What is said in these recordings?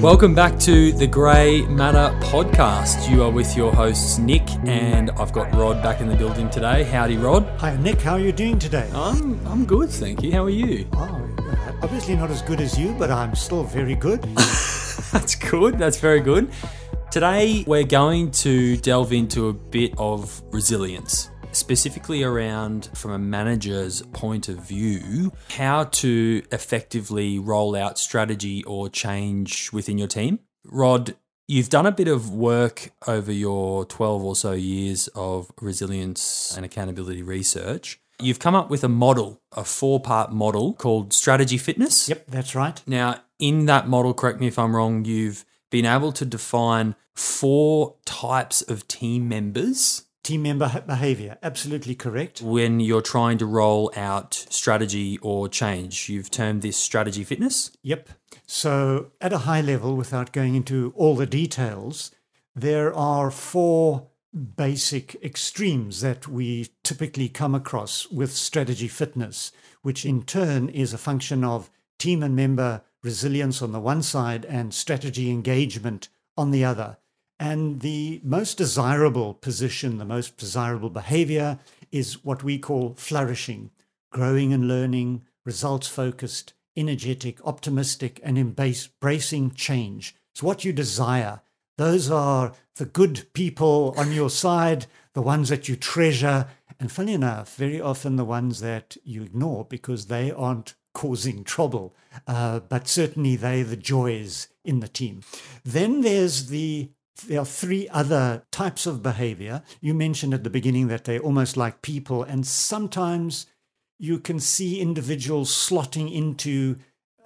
Welcome back to the Grey Matter podcast. You are with your hosts, Nick, and I've got Rod back in the building today. Howdy, Rod. Hi, Nick. How are you doing today? I'm, I'm good, thank you. How are you? Oh, obviously not as good as you, but I'm still very good. That's good. That's very good. Today, we're going to delve into a bit of resilience, specifically around, from a manager's point of view, how to effectively roll out strategy or change within your team. Rod, you've done a bit of work over your 12 or so years of resilience and accountability research. You've come up with a model, a four part model called Strategy Fitness. Yep, that's right. Now, in that model, correct me if I'm wrong, you've been able to define four types of team members Team member behavior, absolutely correct. when you're trying to roll out strategy or change. You've termed this strategy fitness. Yep. So, at a high level, without going into all the details, there are four basic extremes that we typically come across with strategy fitness, which in turn is a function of team and member resilience on the one side and strategy engagement on the other. And the most desirable position, the most desirable behavior is what we call flourishing, growing and learning, results focused, energetic, optimistic, and embracing change. It's what you desire. Those are the good people on your side, the ones that you treasure, and funny enough, very often the ones that you ignore because they aren't causing trouble, uh, but certainly they the joys in the team. Then there's the there are three other types of behavior. You mentioned at the beginning that they're almost like people, and sometimes you can see individuals slotting into,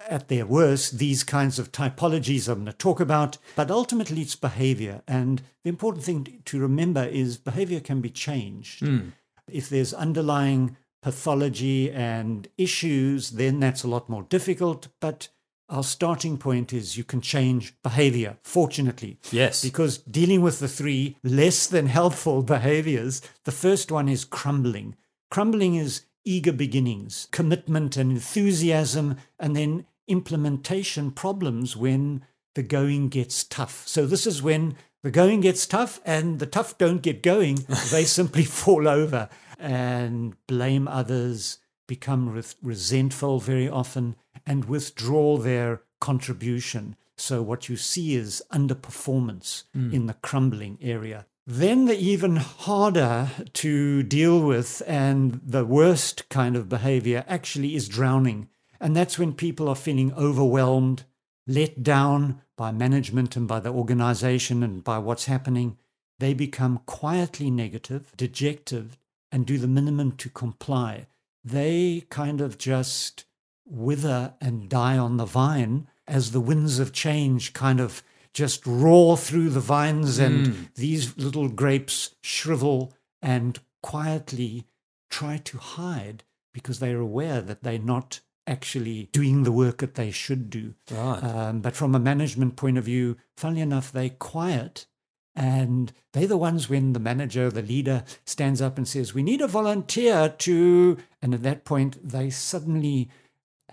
at their worst, these kinds of typologies I'm going to talk about. But ultimately, it's behavior. And the important thing to remember is behavior can be changed. Hmm. If there's underlying pathology and issues, then that's a lot more difficult. But our starting point is you can change behavior, fortunately. Yes. Because dealing with the three less than helpful behaviors, the first one is crumbling. Crumbling is eager beginnings, commitment and enthusiasm, and then implementation problems when the going gets tough. So, this is when the going gets tough and the tough don't get going, they simply fall over and blame others, become re- resentful very often, and withdraw their contribution. So, what you see is underperformance hmm. in the crumbling area. Then, the even harder to deal with and the worst kind of behavior actually is drowning. And that's when people are feeling overwhelmed, let down by management and by the organization and by what's happening. They become quietly negative, dejected, and do the minimum to comply. They kind of just wither and die on the vine as the winds of change kind of just roar through the vines and these little grapes shrivel and quietly try to hide because they're aware that they're not actually doing the work that they should do. Right. Um, but from a management point of view, funnily enough, they're quiet and they're the ones when the manager, the leader, stands up and says, We need a volunteer to. And at that point, they suddenly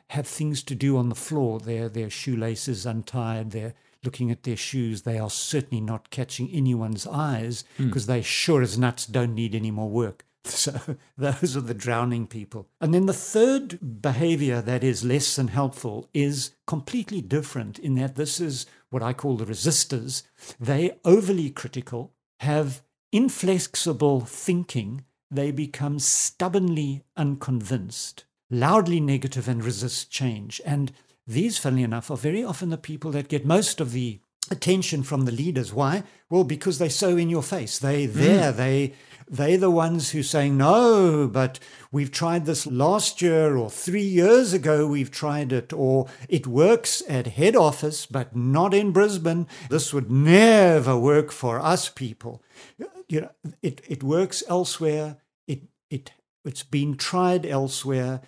have things to do on the floor. Their, their shoelaces untied, they're looking at their shoes. They are certainly not catching anyone's eyes hmm. because they sure as nuts don't need any more work. So those are the drowning people. And then the third behavior that is less than helpful is completely different in that this is what I call the resistors. They overly critical, have inflexible thinking, they become stubbornly unconvinced, loudly negative and resist change. And these, funnily enough, are very often the people that get most of the attention from the leaders. Why? Well, because they're so in your face. They hmm. there, they they're the ones who say no, but we've tried this last year or three years ago. We've tried it, or it works at head office, but not in Brisbane. This would never work for us people. You know, it it works elsewhere. It it it's been tried elsewhere.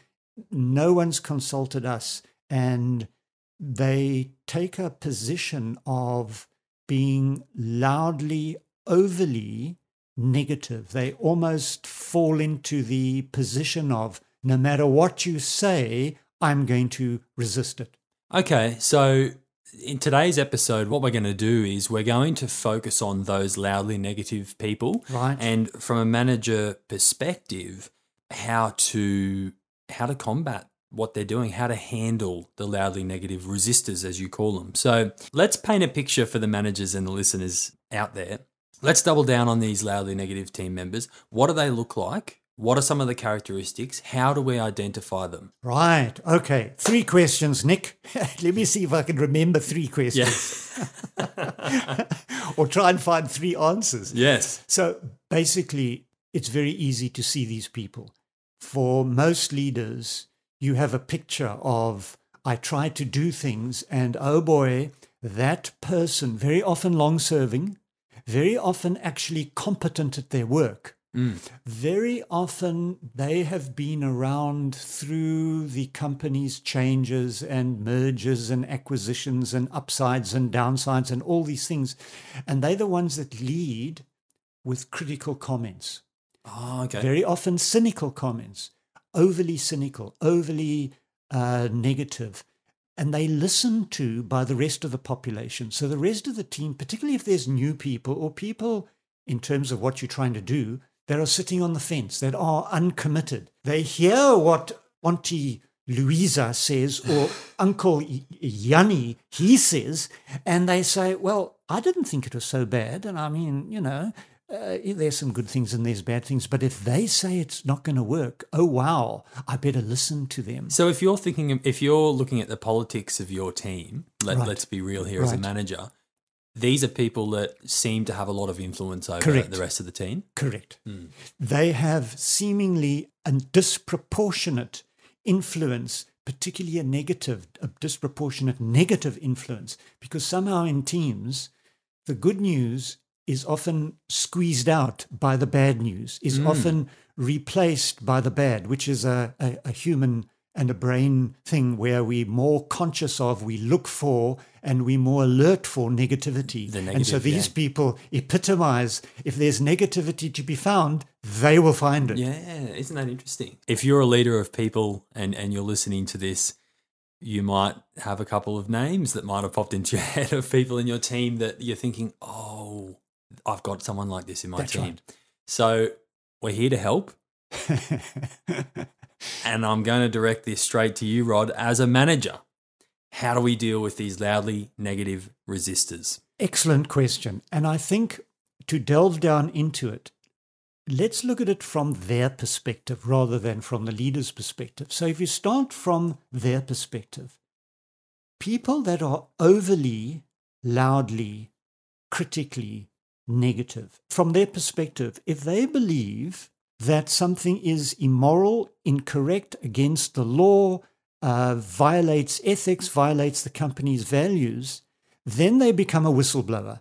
No one's consulted us, and they take a position of being loudly, overly negative. They almost fall into the position of no matter what you say, I'm going to resist it. Okay, so in today's episode, what we're going to do is we're going to focus on those loudly negative people, Right. And from a manager perspective, how to how to combat what they're doing, how to handle the loudly negative resistors, as you call them. So let's paint a picture for the managers and the listeners out there. Let's double down on these loudly negative team members. What do they look like? What are some of the characteristics? How do we identify them? Right. Okay. Three questions, Nick. Let me see if I can remember three questions or try and find three answers. Yes. So basically, it's very easy to see these people. For most leaders, you have a picture of, I try to do things, and oh boy, that person, very often long serving, very often actually competent at their work. Very often they have been around through the company's changes and mergers and acquisitions and upsides and downsides and all these things. And they're the ones that lead with critical comments, Oh, okay. very often cynical comments, overly cynical, overly uh, negative. And they listen to by the rest of the population. So the rest of the team, particularly if there's new people or people in terms of what you're trying to do, that are sitting on the fence, that are uncommitted. They hear what Auntie Louisa says or Uncle Yanni he says, and they say, "Well, I didn't think it was so bad." And I mean, you know, uh, there's some good things and there's bad things, but if they say it's not going to work, oh wow, I better listen to them. So if you're thinking, if you're looking at the politics of your team, let, Right. let's be real here as a manager, these are people that seem to have a lot of influence over Correct. the rest of the team. Correct. Hmm. They have seemingly a disproportionate influence, particularly a negative, a disproportionate negative influence, because somehow in teams, the good news is often squeezed out by the bad news, is hmm. often replaced by the bad, which is a, a, a human and a brain thing where we're more conscious of, we look for, and we're more alert for negativity. The and so these yeah. people epitomize if there's negativity to be found, they will find it. Yeah, isn't that interesting? If you're a leader of people and, and you're listening to this, you might have a couple of names that might have popped into your head of people in your team that you're thinking, oh, I've got someone like this in my That's team. right. So we're here to help. And I'm going to direct this straight to you, Rod, as a manager. How do we deal with these loudly negative resistors? Excellent question. And I think to delve down into it, let's look at it from their perspective rather than from the leader's perspective. So if you start from their perspective, people that are overly, loudly, critically negative, from their perspective, if they believe that something is immoral, incorrect, against the law, uh, violates ethics, violates the company's values, then they become a whistleblower.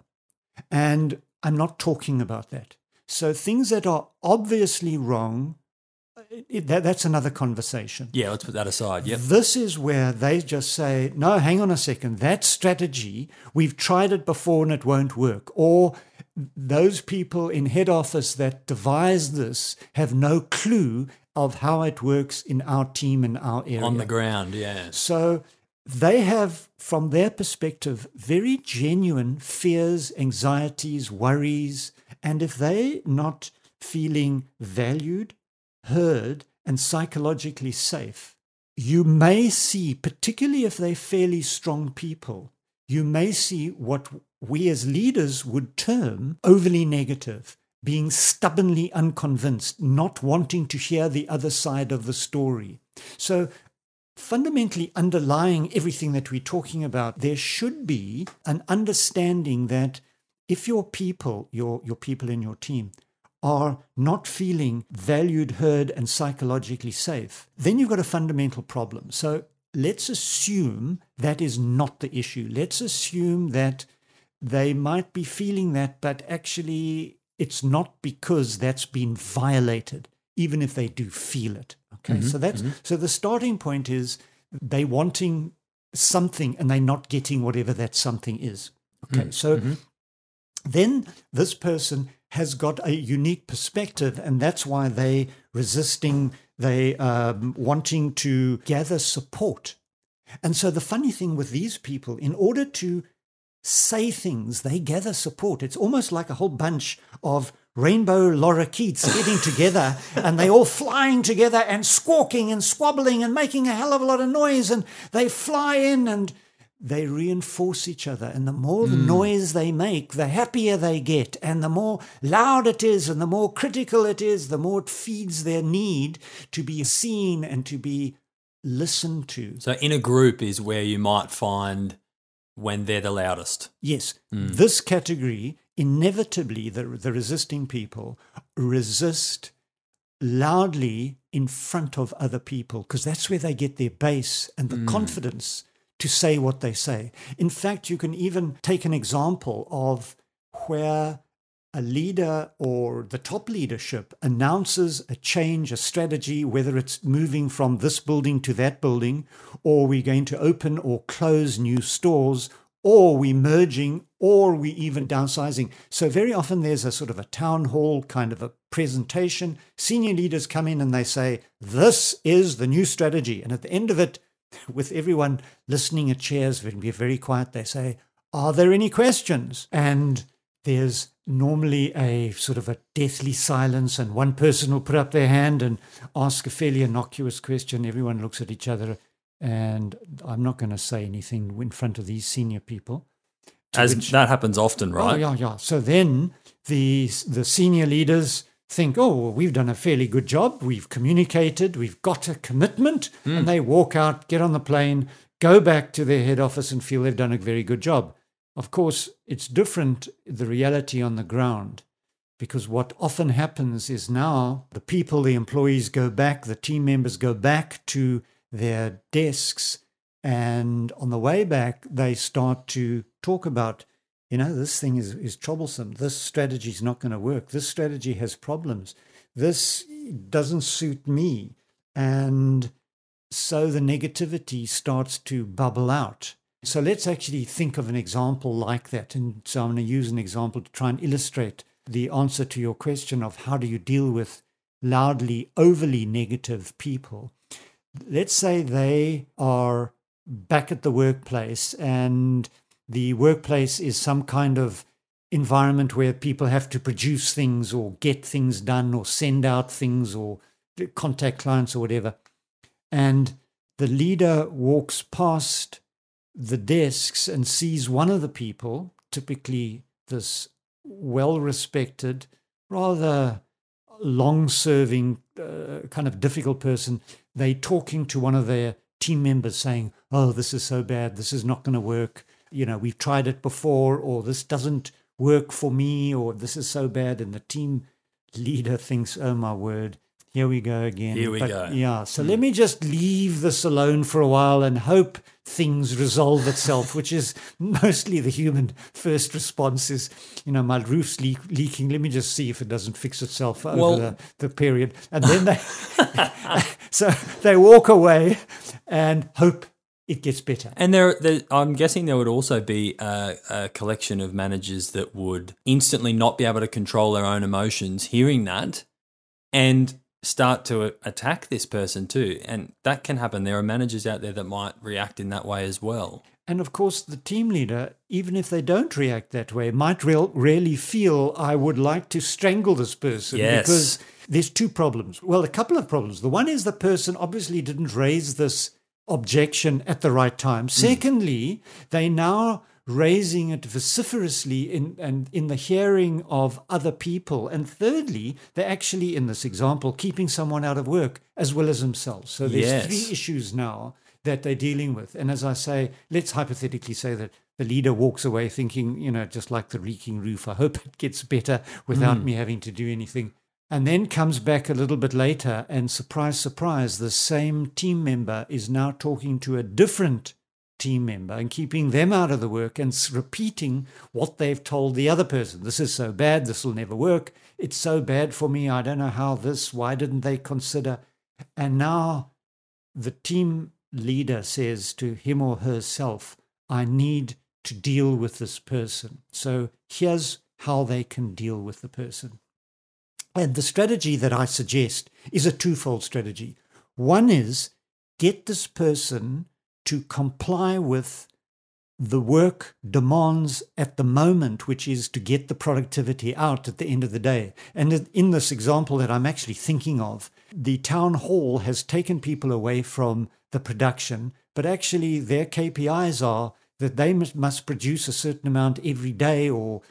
And I'm not talking about that. So things that are obviously wrong, it, that, that's another conversation. Yeah, let's put that aside. Yep. This is where they just say, no, hang on a second. That strategy, we've tried it before and it won't work. Or those people in head office that devised this have no clue of how it works in our team and our area. On the ground, yeah. So they have, from their perspective, very genuine fears, anxieties, worries. And if they're not feeling valued, heard, and psychologically safe, you may see, particularly if they're fairly strong people, you may see what we as leaders would term overly negative, being stubbornly unconvinced, not wanting to hear the other side of the story. So, fundamentally underlying everything that we're talking about, there should be an understanding that if your people, your, your people in your team, are not feeling valued, heard, and psychologically safe, then you've got a fundamental problem. So let's assume that is not the issue. Let's assume that they might be feeling that, but actually it's not because that's been violated, even if they do feel it. Okay, mm-hmm, so that's mm-hmm. so the starting point is they wanting something and they're not getting whatever that something is. Okay, mm, so mm-hmm. then this person has got a unique perspective, and that's why they resisting, they um, wanting to gather support. And so the funny thing with these people, in order to say things, they gather support. It's almost like a whole bunch of rainbow lorikeets getting together and they all flying together and squawking and squabbling and making a hell of a lot of noise and they fly in and they reinforce each other and the more the hmm. noise they make the happier they get and the more loud it is and the more critical it is the more it feeds their need to be seen and to be listened to. So in a group is where you might find when they're the loudest. Yes, hmm. this category inevitably the the resisting people resist loudly in front of other people because that's where they get their base and the hmm. confidence to say what they say. In fact, you can even take an example of where a leader or the top leadership announces a change, a strategy, whether it's moving from this building to that building, or we're going to open or close new stores, or we're merging, or we even downsizing. So very often there's a sort of a town hall kind of a presentation. Senior leaders come in and they say, This is the new strategy. And at the end of it, with everyone listening at chairs, when we're very quiet, they say, Are there any questions? And there's normally a sort of a deathly silence, and one person will put up their hand and ask a fairly innocuous question. Everyone looks at each other, and I'm not going to say anything in front of these senior people. As which- that happens often, Oh, right? yeah, yeah. So then the the senior leaders think, oh, well, we've done a fairly good job. We've communicated. We've got a commitment, and hmm. they walk out, get on the plane, go back to their head office, and feel they've done a very good job. Of course, it's different the reality on the ground. Because what often happens is now the people, the employees go back, the team members go back to their desks, and on the way back, they start to talk about, you know, this thing is, is troublesome. This strategy is not going to work. This strategy has problems. This doesn't suit me. And so the negativity starts to bubble out. So let's actually think of an example like that. And so I'm going to use an example to try and illustrate the answer to your question of how do you deal with loudly, overly negative people. Let's say they are back at the workplace and the workplace is some kind of environment where people have to produce things or get things done or send out things or contact clients or whatever. And the leader walks past the desks and sees one of the people, typically this well respected, rather long serving, uh, kind of difficult person. They talking to one of their team members saying, Oh, this is so bad. This is not going to work. You know, we've tried it before, or this doesn't work for me, or this is so bad. And the team leader thinks, Oh, my word. Here we go again. Here we go. Yeah. So hmm. let me just leave this alone for a while and hope things resolve itself, which is mostly the human first response is, you know, my roof's leak, leaking. Let me just see if it doesn't fix itself over Well- the, the period. And then they, so they walk away and hope it gets better. And there, there, I'm guessing there would also be a, a collection of managers that would instantly not be able to control their own emotions, hearing that, and start to attack this person too. And that can happen. There are managers out there that might react in that way as well. And of course, the team leader, even if they don't react that way, might real, really feel, I would like to strangle this person. Yes. Because there's two problems. Well, a couple of problems. The one is the person obviously didn't raise this objection at the right time. Hmm. Secondly, they now raising it vociferously in and in the hearing of other people. And thirdly, they're actually, in this example, keeping someone out of work as well as themselves. So there's Yes. three issues now that they're dealing with. And as I say, let's hypothetically say that the leader walks away thinking, you know, just like the leaking roof, I hope it gets better without hmm. me having to do anything. And then comes back a little bit later, and surprise, surprise, the same team member is now talking to a different team member and keeping them out of the work and repeating what they've told the other person. This is so bad, this will never work. It's so bad for me. I don't know how this, why didn't they consider? And now the team leader says to him or herself, I need to deal with this person. So here's how they can deal with the person. And the strategy that I suggest is a twofold strategy. One is get this person to comply with the work demands at the moment, which is to get the productivity out at the end of the day. And in this example that I'm actually thinking of, the town hall has taken people away from the production, but actually their KPIs are that they must, must produce a certain amount every day or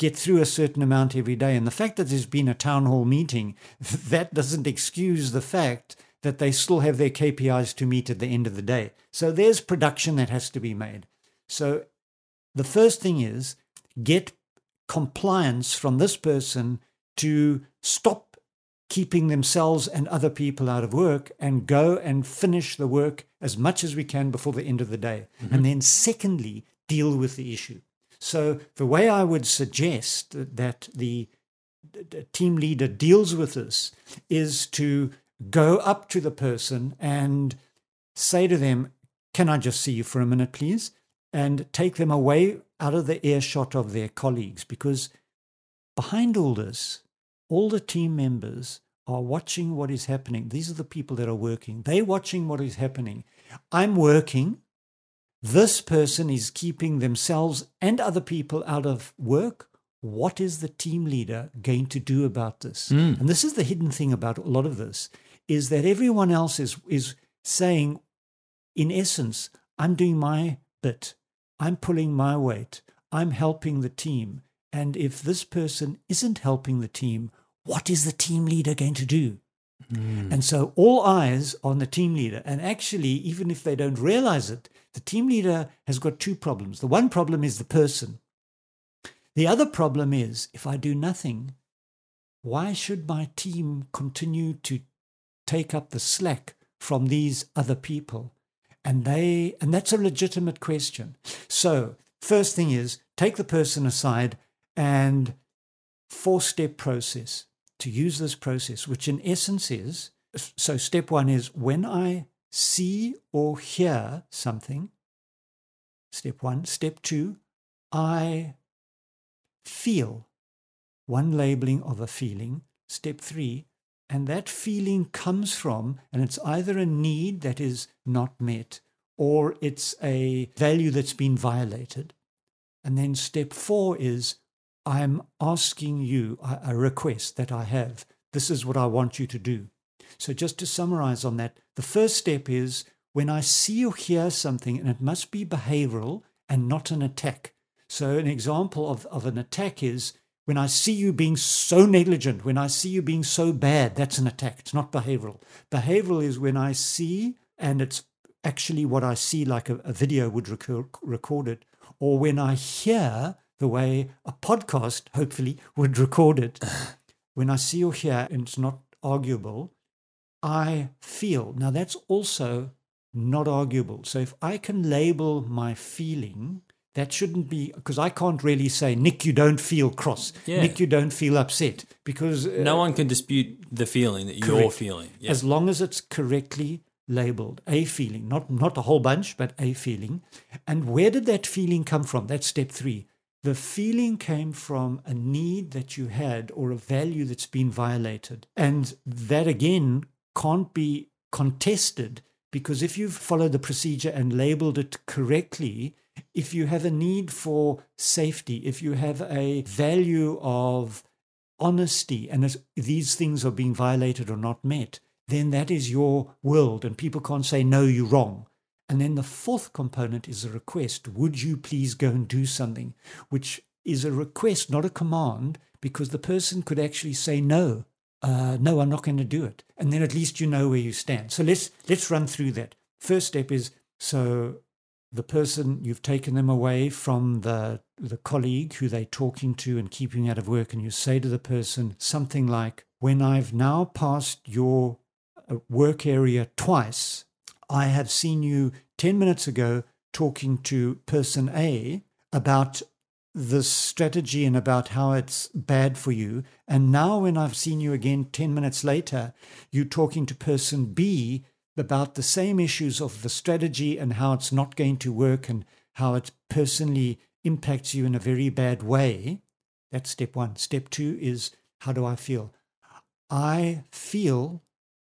get through a certain amount every day. And the fact that there's been a town hall meeting, that doesn't excuse the fact that they still have their KPIs to meet at the end of the day. So there's production that has to be made. So the first thing is get compliance from this person to stop keeping themselves and other people out of work and go and finish the work as much as we can before the end of the day. Mm-hmm. And then, secondly, deal with the issue. So, the way I would suggest that the team leader deals with this is to go up to the person and say to them, Can I just see you for a minute, please? And take them away out of the earshot of their colleagues because behind all this, all the team members are watching what is happening. These are the people that are working. They're watching what is happening. I'm working. This person is keeping themselves and other people out of work what is the team leader going to do about this? Mm. And this is the hidden thing about a lot of this is that everyone else is, is saying, in essence, I'm doing my bit, I'm pulling my weight, I'm helping the team. And if this person isn't helping the team, what is the team leader going to do? Mm. And so all eyes on the team leader. And actually, even if they don't realize it, the team leader has got two problems. The one problem is the person. The other problem is if I do nothing, why should my team continue to take up the slack from these other people? And they and that's a legitimate question. So, first thing is take the person aside and four step process to use this process, which in essence is so step one is when I see or hear something, step one. Step two, I feel one labeling of a feeling. Step three, and that feeling comes from, and it's either a need that is not met or it's a value that's been violated. And then step four is I'm asking you a request that I have. This is what I want you to do. So, just to summarize on that, the first step is when I see or hear something, and it must be behavioral and not an attack. So, an example of, of an attack is when I see you being so negligent, when I see you being so bad, that's an attack. It's not behavioral. Behavioral is when I see, and it's actually what I see like a, a video would record, record it, or when I hear the way a podcast hopefully would record it. when I see or hear, and it's not arguable, I feel. Now, that's also not arguable. So if I can label my feeling that shouldn't be because I can't really say, Nick, you don't feel cross. Yeah. Nick, you don't feel upset because uh, no one can dispute the feeling that correct. you're feeling. Yeah. As long as it's correctly labeled, a feeling, not not a whole bunch, but a feeling. And where did that feeling come from? That's step three. The feeling came from a need that you had or a value that's been violated. And that again can't be contested because if you've followed the procedure and labeled it correctly, if you have a need for safety, if you have a value of honesty, and these things are being violated or not met, then that is your world, and people can't say, no, you're wrong. And then the fourth component is a request. Would you please go and do something? Which is a request, not a command, because the person could actually say, no, uh, no, I'm not going to do it. And then at least you know where you stand. So let's let's run through that. First step is so the person you've taken them away from the the colleague who they're talking to and keeping out of work and you say to the person something like when i've now passed your uh, work area twice i have seen you 10 minutes ago talking to person a about this strategy and about how it's bad for you and now when i've seen you again 10 minutes later you're talking to person b about the same issues of the strategy and how it's not going to work and how it personally impacts you in a very bad way. That's step one. Step two is how do I feel? I feel,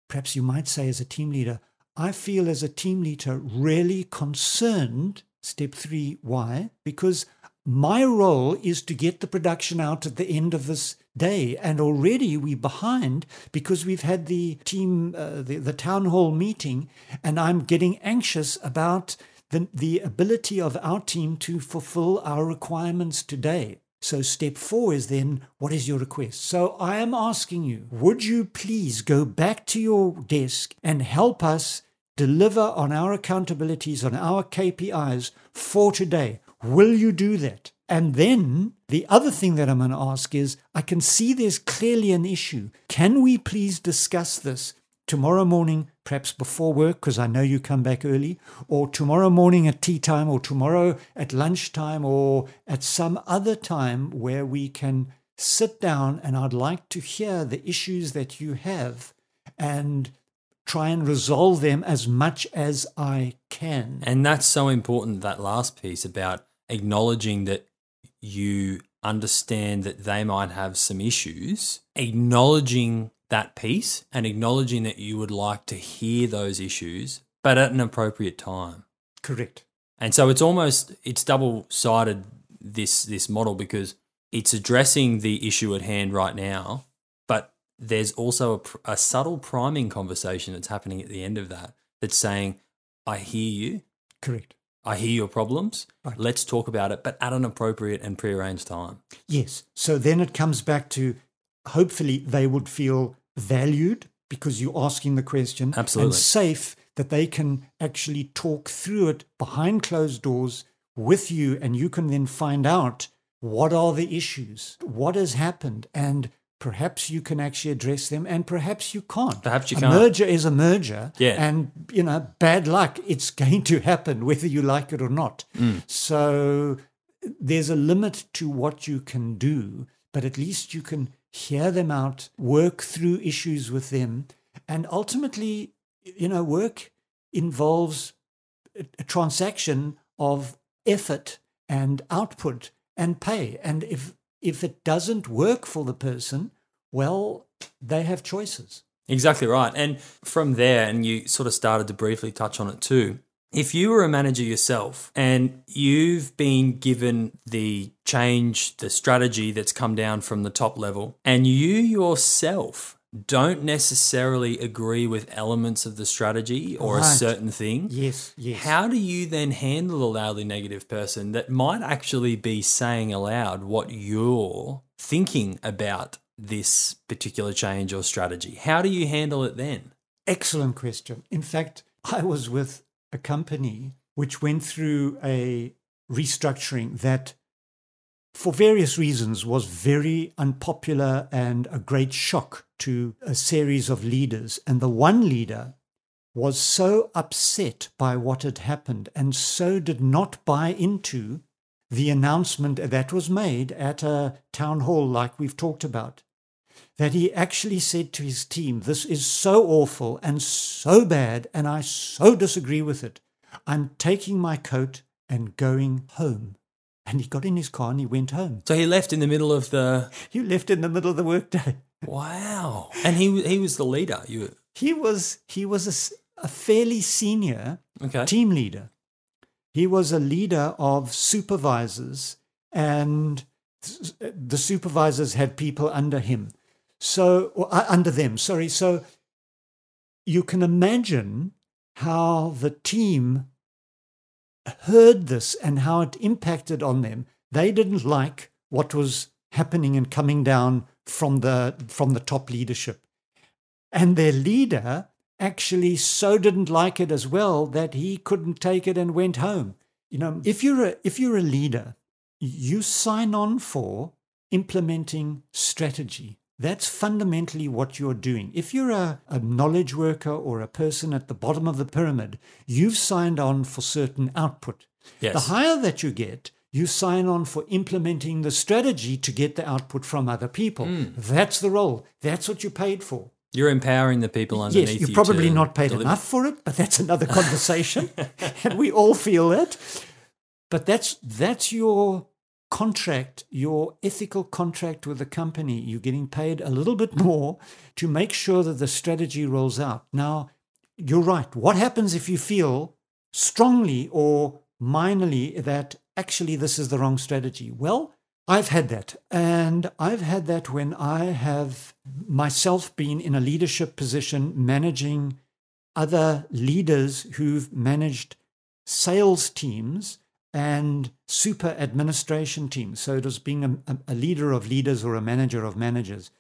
perhaps you might say as a team leader, I feel as a team leader really concerned. Step three, why? Because my role is to get the production out at the end of this day. And already we're behind because we've had the team, uh, the, the town hall meeting, and I'm getting anxious about the, the ability of our team to fulfill our requirements today. So, step four is then what is your request? So, I am asking you, would you please go back to your desk and help us deliver on our accountabilities, on our KPIs for today? Will you do that? And then the other thing that I'm going to ask is I can see there's clearly an issue. Can we please discuss this tomorrow morning, perhaps before work, because I know you come back early, or tomorrow morning at tea time, or tomorrow at lunchtime, or at some other time where we can sit down and I'd like to hear the issues that you have and try and resolve them as much as I can. And that's so important, that last piece about acknowledging that you understand that they might have some issues, acknowledging that piece and acknowledging that you would like to hear those issues, but at an appropriate time. Correct. And so it's almost it's double sided this this model because it's addressing the issue at hand right now, there's also a, a subtle priming conversation that's happening at the end of that that's saying, "I hear you." Correct. I hear your problems. Right. Let's talk about it, but at an appropriate and prearranged time. Yes. So then it comes back to hopefully they would feel valued because you're asking the question Absolutely. and safe that they can actually talk through it behind closed doors with you and you can then find out what are the issues what has happened and perhaps you can actually address them and perhaps you can't Perhaps you a can't. merger is a merger Yeah. and you know bad luck it's going to happen whether you like it or not Mm. so there's a limit to what you can do but at least you can hear them out work through issues with them and ultimately you know work involves a a transaction of effort and output and pay and if if it doesn't work for the person well they have choices Exactly right. And from there, and you sort of started to briefly touch on it too. If you were a manager yourself and you've been given the change, the strategy that's come down from the top level, and you yourself don't necessarily agree with elements of the strategy or a certain thing, yes yes how do you then handle a loudly negative person that might actually be saying aloud what you're thinking about this particular change or strategy? How do you handle it then? Excellent question. In fact, I was with a company which went through a restructuring that, for various reasons, was very unpopular and a great shock to a series of leaders. And the one leader was so upset by what had happened and so did not buy into the announcement that was made at a town hall, like we've talked about that he actually said to his team, This is so awful and so bad, and I so disagree with it. I'm taking my coat and going home. And he got in his car and he went home. So he left in the middle of the He left in the middle of the workday. Wow, and he he was the leader. You He was he was a a, fairly senior okay? team leader. He was a leader of supervisors, and the supervisors had people under him. So, or uh, under them, sorry. So you can imagine how the team heard this and how it impacted on them. They didn't like what was happening and coming down from the from the top leadership. And their leader actually so didn't like it as well that he couldn't take it and went home. You know, if you're a, if you're a leader, you sign on for implementing strategy. That's fundamentally what you're doing. If you're a, a knowledge worker or a person at the bottom of the pyramid, you've signed on for certain output. Yes. The higher that you get, you sign on for implementing the strategy to get the output from other people. Hmm. That's the role. That's what you paid for. You're empowering the people underneath Yes, you. you're probably not paid deliver. enough for it, but that's another conversation, and we all feel it. But that's that's your contract, your ethical contract with the company. You're getting paid a little bit more to make sure that the strategy rolls out. Now, you're right. What happens if you feel strongly or minorly that actually this is the wrong strategy? Well, I've had that. And I've had that when I have myself been in a leadership position managing other leaders who've managed sales teams and super administration teams. So it was being a, a, leader of leaders or a manager of managers.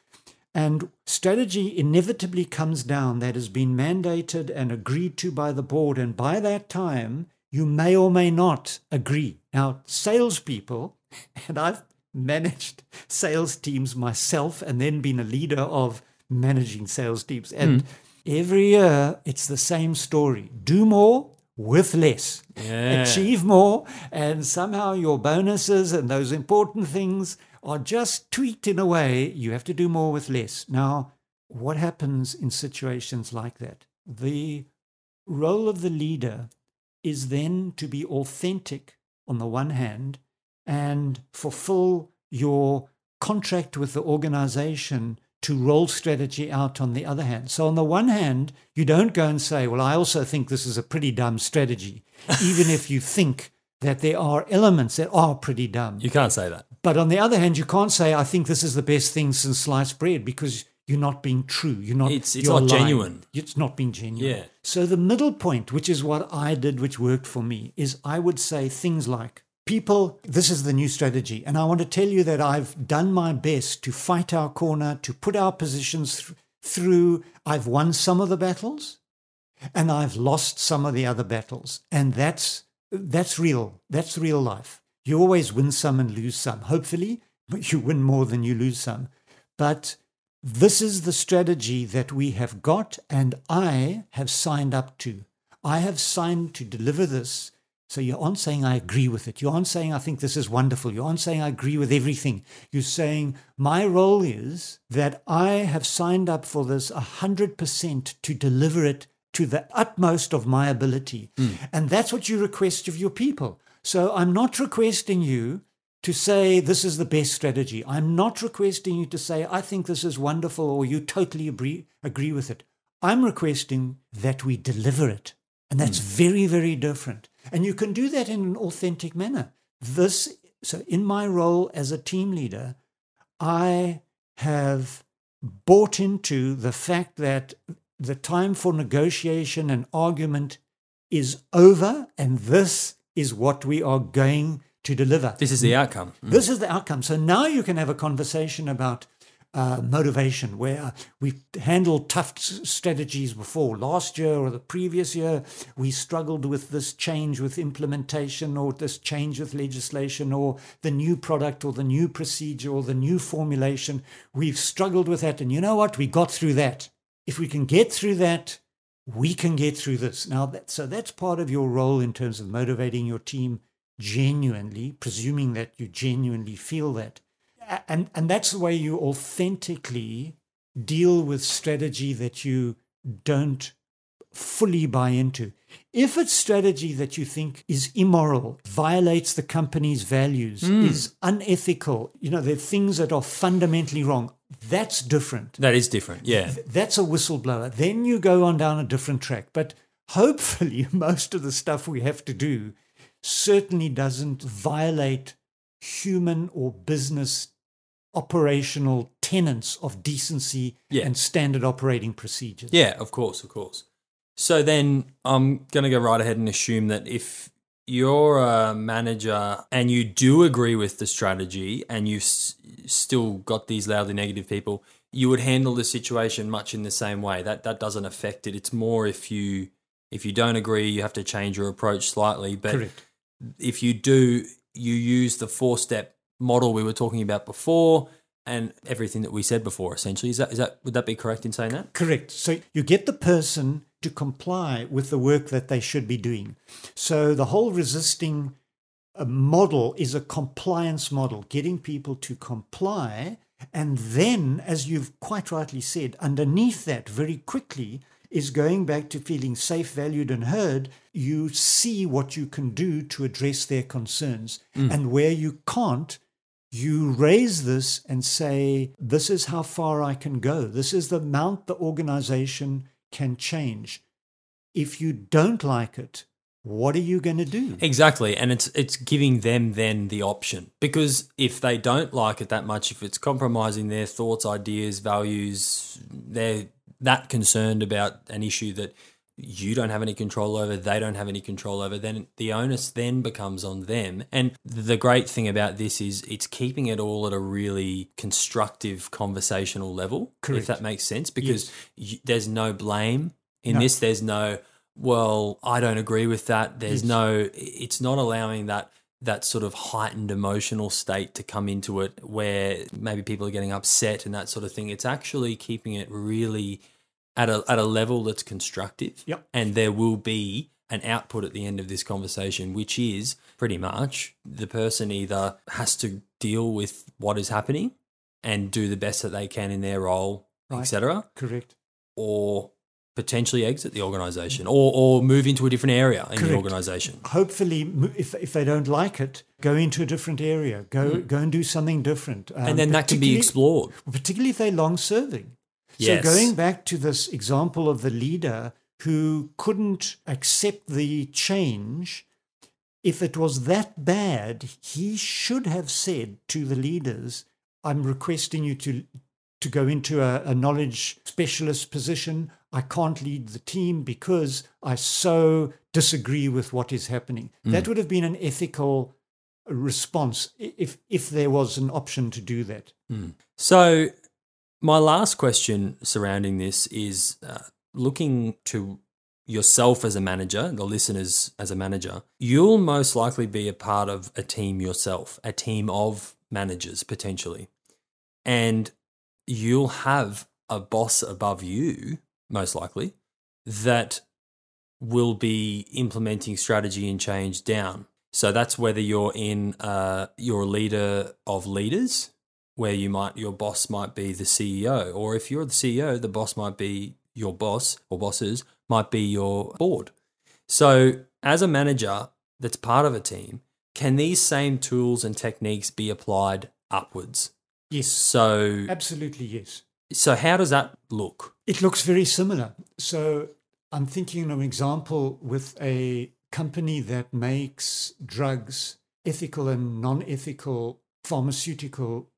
And strategy inevitably comes down that has been mandated and agreed to by the board. And by that time, you may or may not agree. Now, salespeople, and I've managed sales teams myself and then been a leader of managing sales teams. And mm. every year it's the same story do more with less, yeah. achieve more, and somehow your bonuses and those important things are just tweaked in a way you have to do more with less. Now, what happens in situations like that? The role of the leader is then to be authentic on the one hand and fulfill your contract with the organization to roll strategy out on the other hand. So, on the one hand, you don't go and say, Well, I also think this is a pretty dumb strategy, even if you think that there are elements that are pretty dumb. You can't say that. But on the other hand, you can't say, I think this is the best thing since sliced bread because you're not being true. You're not. It's, it's not lying. genuine. It's not being genuine. Yeah. So the middle point, which is what I did, which worked for me, is I would say things like, People, this is the new strategy. And I want to tell you that I've done my best to fight our corner, to put our positions th- through. I've won some of the battles and I've lost some of the other battles. And that's, that's real. That's real life. You always win some and lose some. Hopefully, but you win more than you lose some. But this is the strategy that we have got and I have signed up to. I have signed to deliver this so you aren't saying I agree with it. You aren't saying I think this is wonderful. You aren't saying I agree with everything. You're saying my role is that I have signed up for this 100% to deliver it to the utmost of my ability. Mm. And that's what you request of your people. So I'm not requesting you to say this is the best strategy. I'm not requesting you to say I think this is wonderful or you totally agree, agree with it. I'm requesting that we deliver it. And that's mm. very, very different. And you can do that in an authentic manner. This, so in my role as a team leader, I have bought into the fact that the time for negotiation and argument is over, and this is what we are going to deliver. This is the outcome. Mm. This is the outcome. So now you can have a conversation about uh, motivation, where we've handled tough strategies before. Last year or the previous year, we struggled with this change with implementation or this change with legislation or the new product or the new procedure or the new formulation. We've struggled with that. And you know what? We got through that. If we can get through that, we can get through this. Now, that, so that's part of your role in terms of motivating your team genuinely, presuming that you genuinely feel that and and that's the way you authentically deal with strategy that you don't fully buy into. If it's strategy that you think is immoral, violates the company's values, mm. is unethical, you know, there are things that are fundamentally wrong, that's different. That is different, yeah. That's a whistleblower. Then you go on down a different track. But hopefully, most of the stuff we have to do certainly doesn't violate human or business operational tenets of decency yeah. and standard operating procedures. Yeah, of course, of course. So then I'm going to go right ahead and assume that if you're a manager and you do agree with the strategy and you've s- still got these loudly negative people, you would handle the situation much in the same way. That that doesn't affect it. It's more if you if you don't agree, you have to change your approach slightly. But Correct. If you do, you use the four step model we were talking about before and everything that we said before essentially. Is that is that would that be correct in saying that? Correct. So you get the person to comply with the work that they should be doing. So the whole resisting uh, model is a compliance model getting people to comply. And then as you've quite rightly said underneath that very quickly is going back to feeling safe, valued, and heard. You see what you can do to address their concerns. Mm. And where you can't, you raise this and say, This is how far I can go. This is the amount the organization can change. if you don't like it, what are you going to do? Exactly, and it's it's giving them then the option because if they don't like it that much, if it's compromising their thoughts, ideas, values, they're that concerned about an issue that you don't have any control over, they don't have any control over, then the onus then becomes on them. And the great thing about this is it's keeping it all at a really constructive conversational level, Correct. if that makes sense, because you, there's no blame in No. this. There's no, well, I don't agree with that. There's Yes. no, it's not allowing that that sort of heightened emotional state to come into it where maybe people are getting upset and that sort of thing. It's actually keeping it really at a at a level that's constructive. Yep. And there will be an output at the end of this conversation, which is pretty much the person either has to deal with what is happening and do the best that they can in their role, Right. etc., Correct. or potentially exit the organization or or move into a different area in the Correct. organization. Hopefully, if, if they don't like it, go into a different area. Go go and do something different. Um, and then that can be explored. particularly if they're long serving. Yes. So going back to this example of the leader who couldn't accept the change, if it was that bad, he should have said to the leaders, I'm requesting you to to go into a, a knowledge specialist position. I can't lead the team because I so disagree with what is happening. That would have been an ethical response if if there was an option to do that. So, my last question surrounding this is uh, looking to yourself as a manager, the listeners as a manager. You'll most likely be a part of a team yourself, a team of managers potentially. And you'll have a boss above you, most likely, that will be implementing strategy and change down. So that's whether you're in uh, you're a leader of leaders, where you might your boss might be the CEO, or if you're the CEO, the boss might be your boss or bosses might be your board. So as a manager that's part of a team, can these same tools and techniques be applied upwards? Yes, So absolutely yes. So how does that look? It looks very similar. So I'm thinking of an example with a company that makes drugs, ethical and non ethical pharmaceutical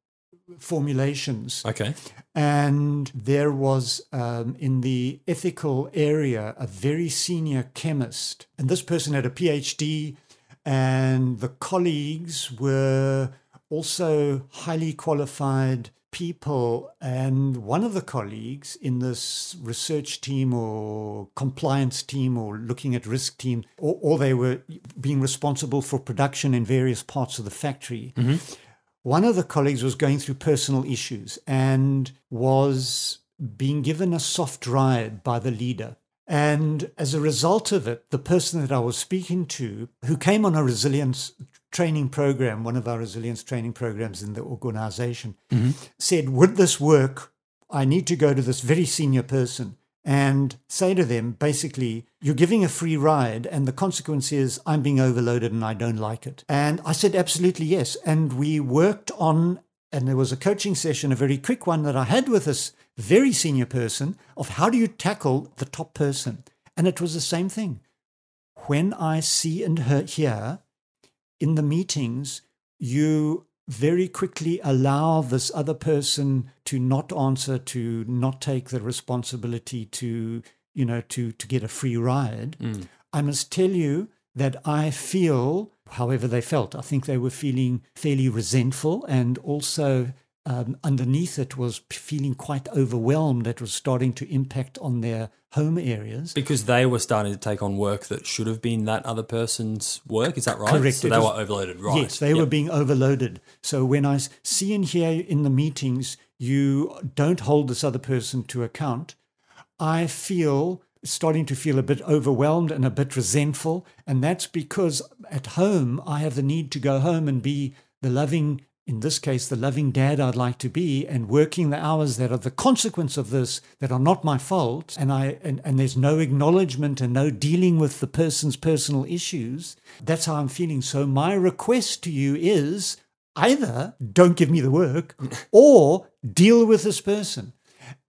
formulations. Okay. And there was um, in the ethical area a very senior chemist. And this person had a PhD, and the colleagues were also highly qualified people. And one of the colleagues in this research team or compliance team or looking at risk team, or, or they were being responsible for production in various parts of the factory mm-hmm. one of the colleagues was going through personal issues and was being given a soft ride by the leader. And as a result of it, the person that I was speaking to, who came on a resilience training program, one of our resilience training programs in the organization, mm-hmm. said, Would this work? I need to go to this very senior person and say to them, basically, you're giving a free ride, and the consequence is I'm being overloaded and I don't like it. And I said, absolutely yes. And we worked on, and there was a coaching session, a very quick one that I had with this very senior person of how do you tackle the top person? And it was the same thing. When I see and hear in the meetings, you very quickly allow this other person to not answer, to not take the responsibility to, you know, to, to get a free ride. Mm. I must tell you that I feel, however they felt, I think they were feeling fairly resentful and also um, underneath it was feeling quite overwhelmed that was starting to impact on their home areas. Because they were starting to take on work that should have been that other person's work. Is that right? Correct. So they was- were overloaded, right? Yes, they Yep. were being overloaded. So when I see and hear in the meetings, you don't hold this other person to account, I feel starting to feel a bit overwhelmed and a bit resentful. And that's because at home, I have the need to go home and be the loving, in this case, the loving dad I'd like to be, and working the hours that are the consequence of this that are not my fault. And I and, and there's no acknowledgement and no dealing with the person's personal issues. That's how I'm feeling. So my request to you is either don't give me the work or deal with this person.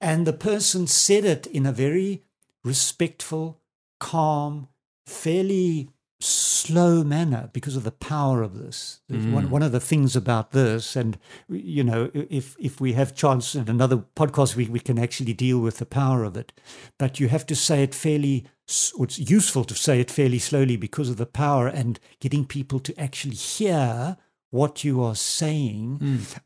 And the person said it in a very respectful, calm, fairly slow manner because of the power of this. Mm. One, one of the things about this, and you know, if if we have chance in another podcast, we, we can actually deal with the power of it. But you have to say it fairly. It's useful to say it fairly slowly because of the power and getting people to actually hear what you are saying,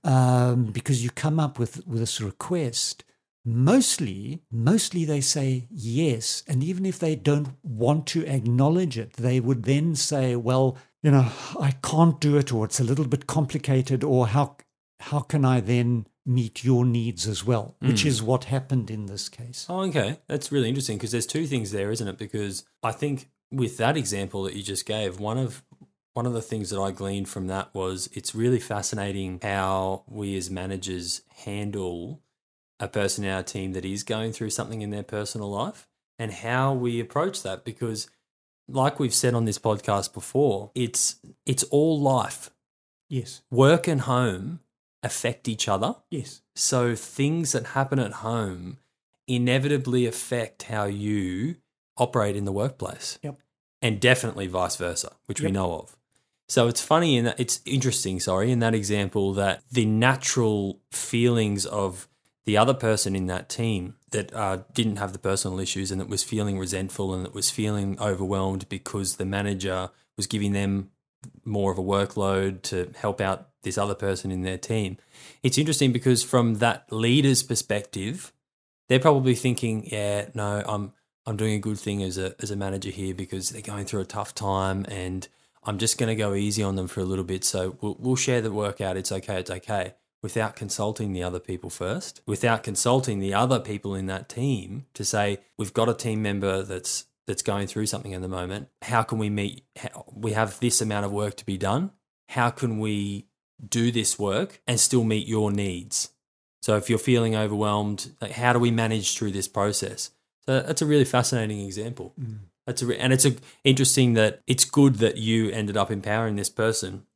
um, because you come up with with this request mostly mostly they say yes and even if they don't want to acknowledge it they would then say well you know i can't do it or it's a little bit complicated or how how can i then meet your needs as well hmm. which is what happened in this case Oh, okay. That's really interesting because there's two things there, isn't it? Because I think with that example that you just gave, one of one of the things that I gleaned from that was it's really fascinating how we as managers handle a person in our team that is going through something in their personal life and how we approach that because like we've said on this podcast before, it's it's all life. yes Work and home affect each other. yes So things that happen at home inevitably affect how you operate in the workplace. Yep. And definitely vice versa, which we know of. So it's funny in that it's interesting, sorry, in that example that the natural feelings of the other person in that team that uh, didn't have the personal issues and that was feeling resentful and that was feeling overwhelmed because the manager was giving them more of a workload to help out this other person in their team. It's interesting because from that leader's perspective, they're probably thinking, yeah, no, I'm I'm doing a good thing as a as a manager here because they're going through a tough time and I'm just going to go easy on them for a little bit. So we'll we'll share the work out. It's okay. It's okay. Without consulting the other people first, without consulting the other people in that team to say we've got a team member that's that's going through something at the moment. How can we meet? How, we have this amount of work to be done. How can we do this work and still meet your needs? So if you're feeling overwhelmed, like how do we manage through this process? So that's a really fascinating example. Mm. That's a re- and it's a interesting that it's good that you ended up empowering this person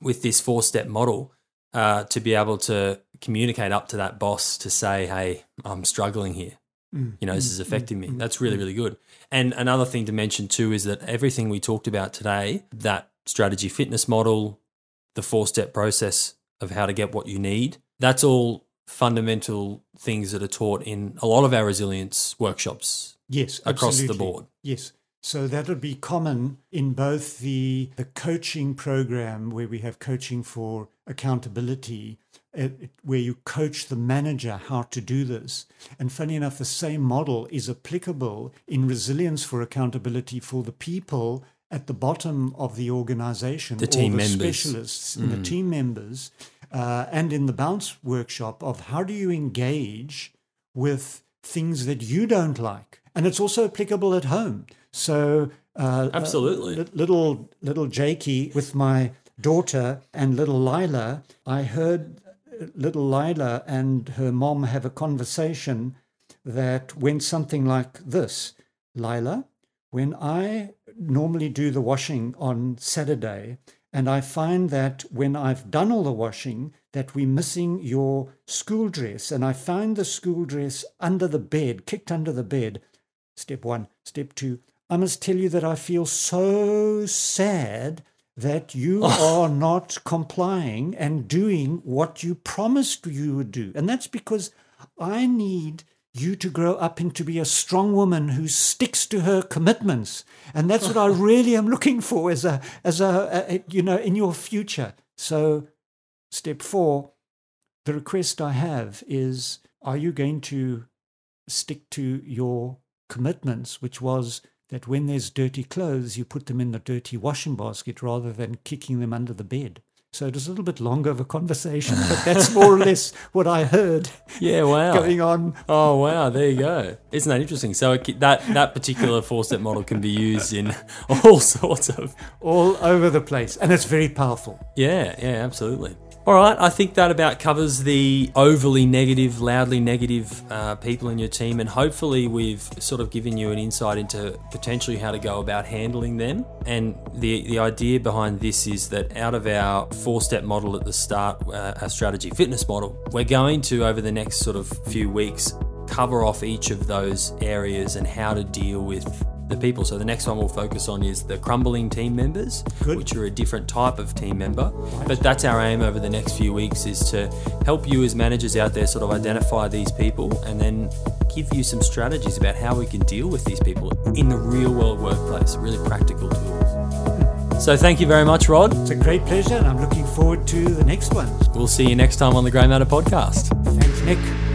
with this four step model uh, to be able to communicate up to that boss to say, "Hey, I'm struggling here. Mm. You know, this mm. is mm. affecting me." That's really really good. And another thing to mention too is that everything we talked about today, that strategy fitness model, the four step process of how to get what you need, that's all fundamental things that are taught in a lot of our resilience workshops Yes, across the board. Yes. So that would be common in both the the coaching program where we have coaching for accountability, uh, where you coach the manager how to do this. And funny enough, the same model is applicable in resilience for accountability for the people at the bottom of the organization, The or team the members. Mm. specialists, and the team members, uh, and in the bounce workshop of how do you engage with things that you don't like. And it's also applicable at home. So, uh, Absolutely. uh, little little Jakey with my daughter and little Lila, I heard uh, little Lila and her mom have a conversation that went something like this Lila, when I normally do the washing on Saturday, and I find that when I've done all the washing, that we're missing your school dress, and I find the school dress under the bed, kicked under the bed. Step one. Step two. I must tell you that I feel so sad that you oh. are not complying and doing what you promised you would do. And that's because I need you to grow up and to be a strong woman who sticks to her commitments. And that's what I really am looking for as a as a, a you know in your future. So step 4 the request I have is are you going to stick to your commitments which was that when there's dirty clothes you put them in the dirty washing basket rather than kicking them under the bed. So it was a little bit longer of a conversation, but that's more or less what I heard Yeah, wow. going on Oh wow, there you go. Isn't that interesting? So it, that that particular four step model can be used in all sorts of all over the place, and it's very powerful. yeah, yeah, absolutely. All right, I think that about covers the overly negative, loudly negative uh, people in your team, and hopefully we've sort of given you an insight into potentially how to go about handling them. And the the idea behind this is that out of our four step model at the start, uh, our strategy fitness model, we're going to over the next sort of few weeks cover off each of those areas and how to deal with the people. So the next one we'll focus on is the crumbling team members, Good. which are a different type of team member. But that's our aim over the next few weeks is to help you as managers out there sort of identify these people and then give you some strategies about how we can deal with these people in the real world workplace, really practical tools. Hmm. So thank you very much, Rod. It's a great pleasure, and I'm looking forward to the next one. We'll see you next time on the Grey Matter podcast. Thanks, Nick.